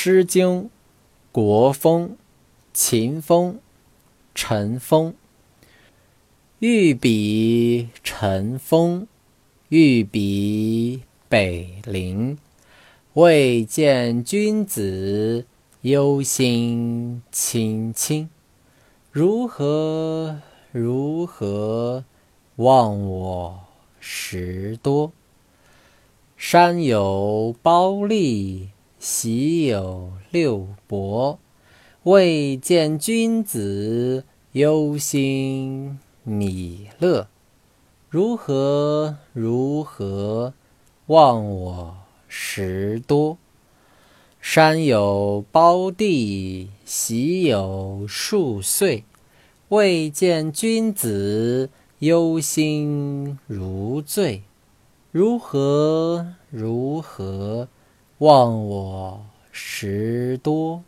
诗经·国风·秦风·陈风。欲比陈风，欲比北陵。未见君子，忧心忡忡。如何如何，忘我时多。山有褒姒。喜有六伯，未见君子，忧心米乐。如何如何，忘我时多。山有褒姒，喜有数岁，未见君子，忧心如醉。如何如何？忘我时多。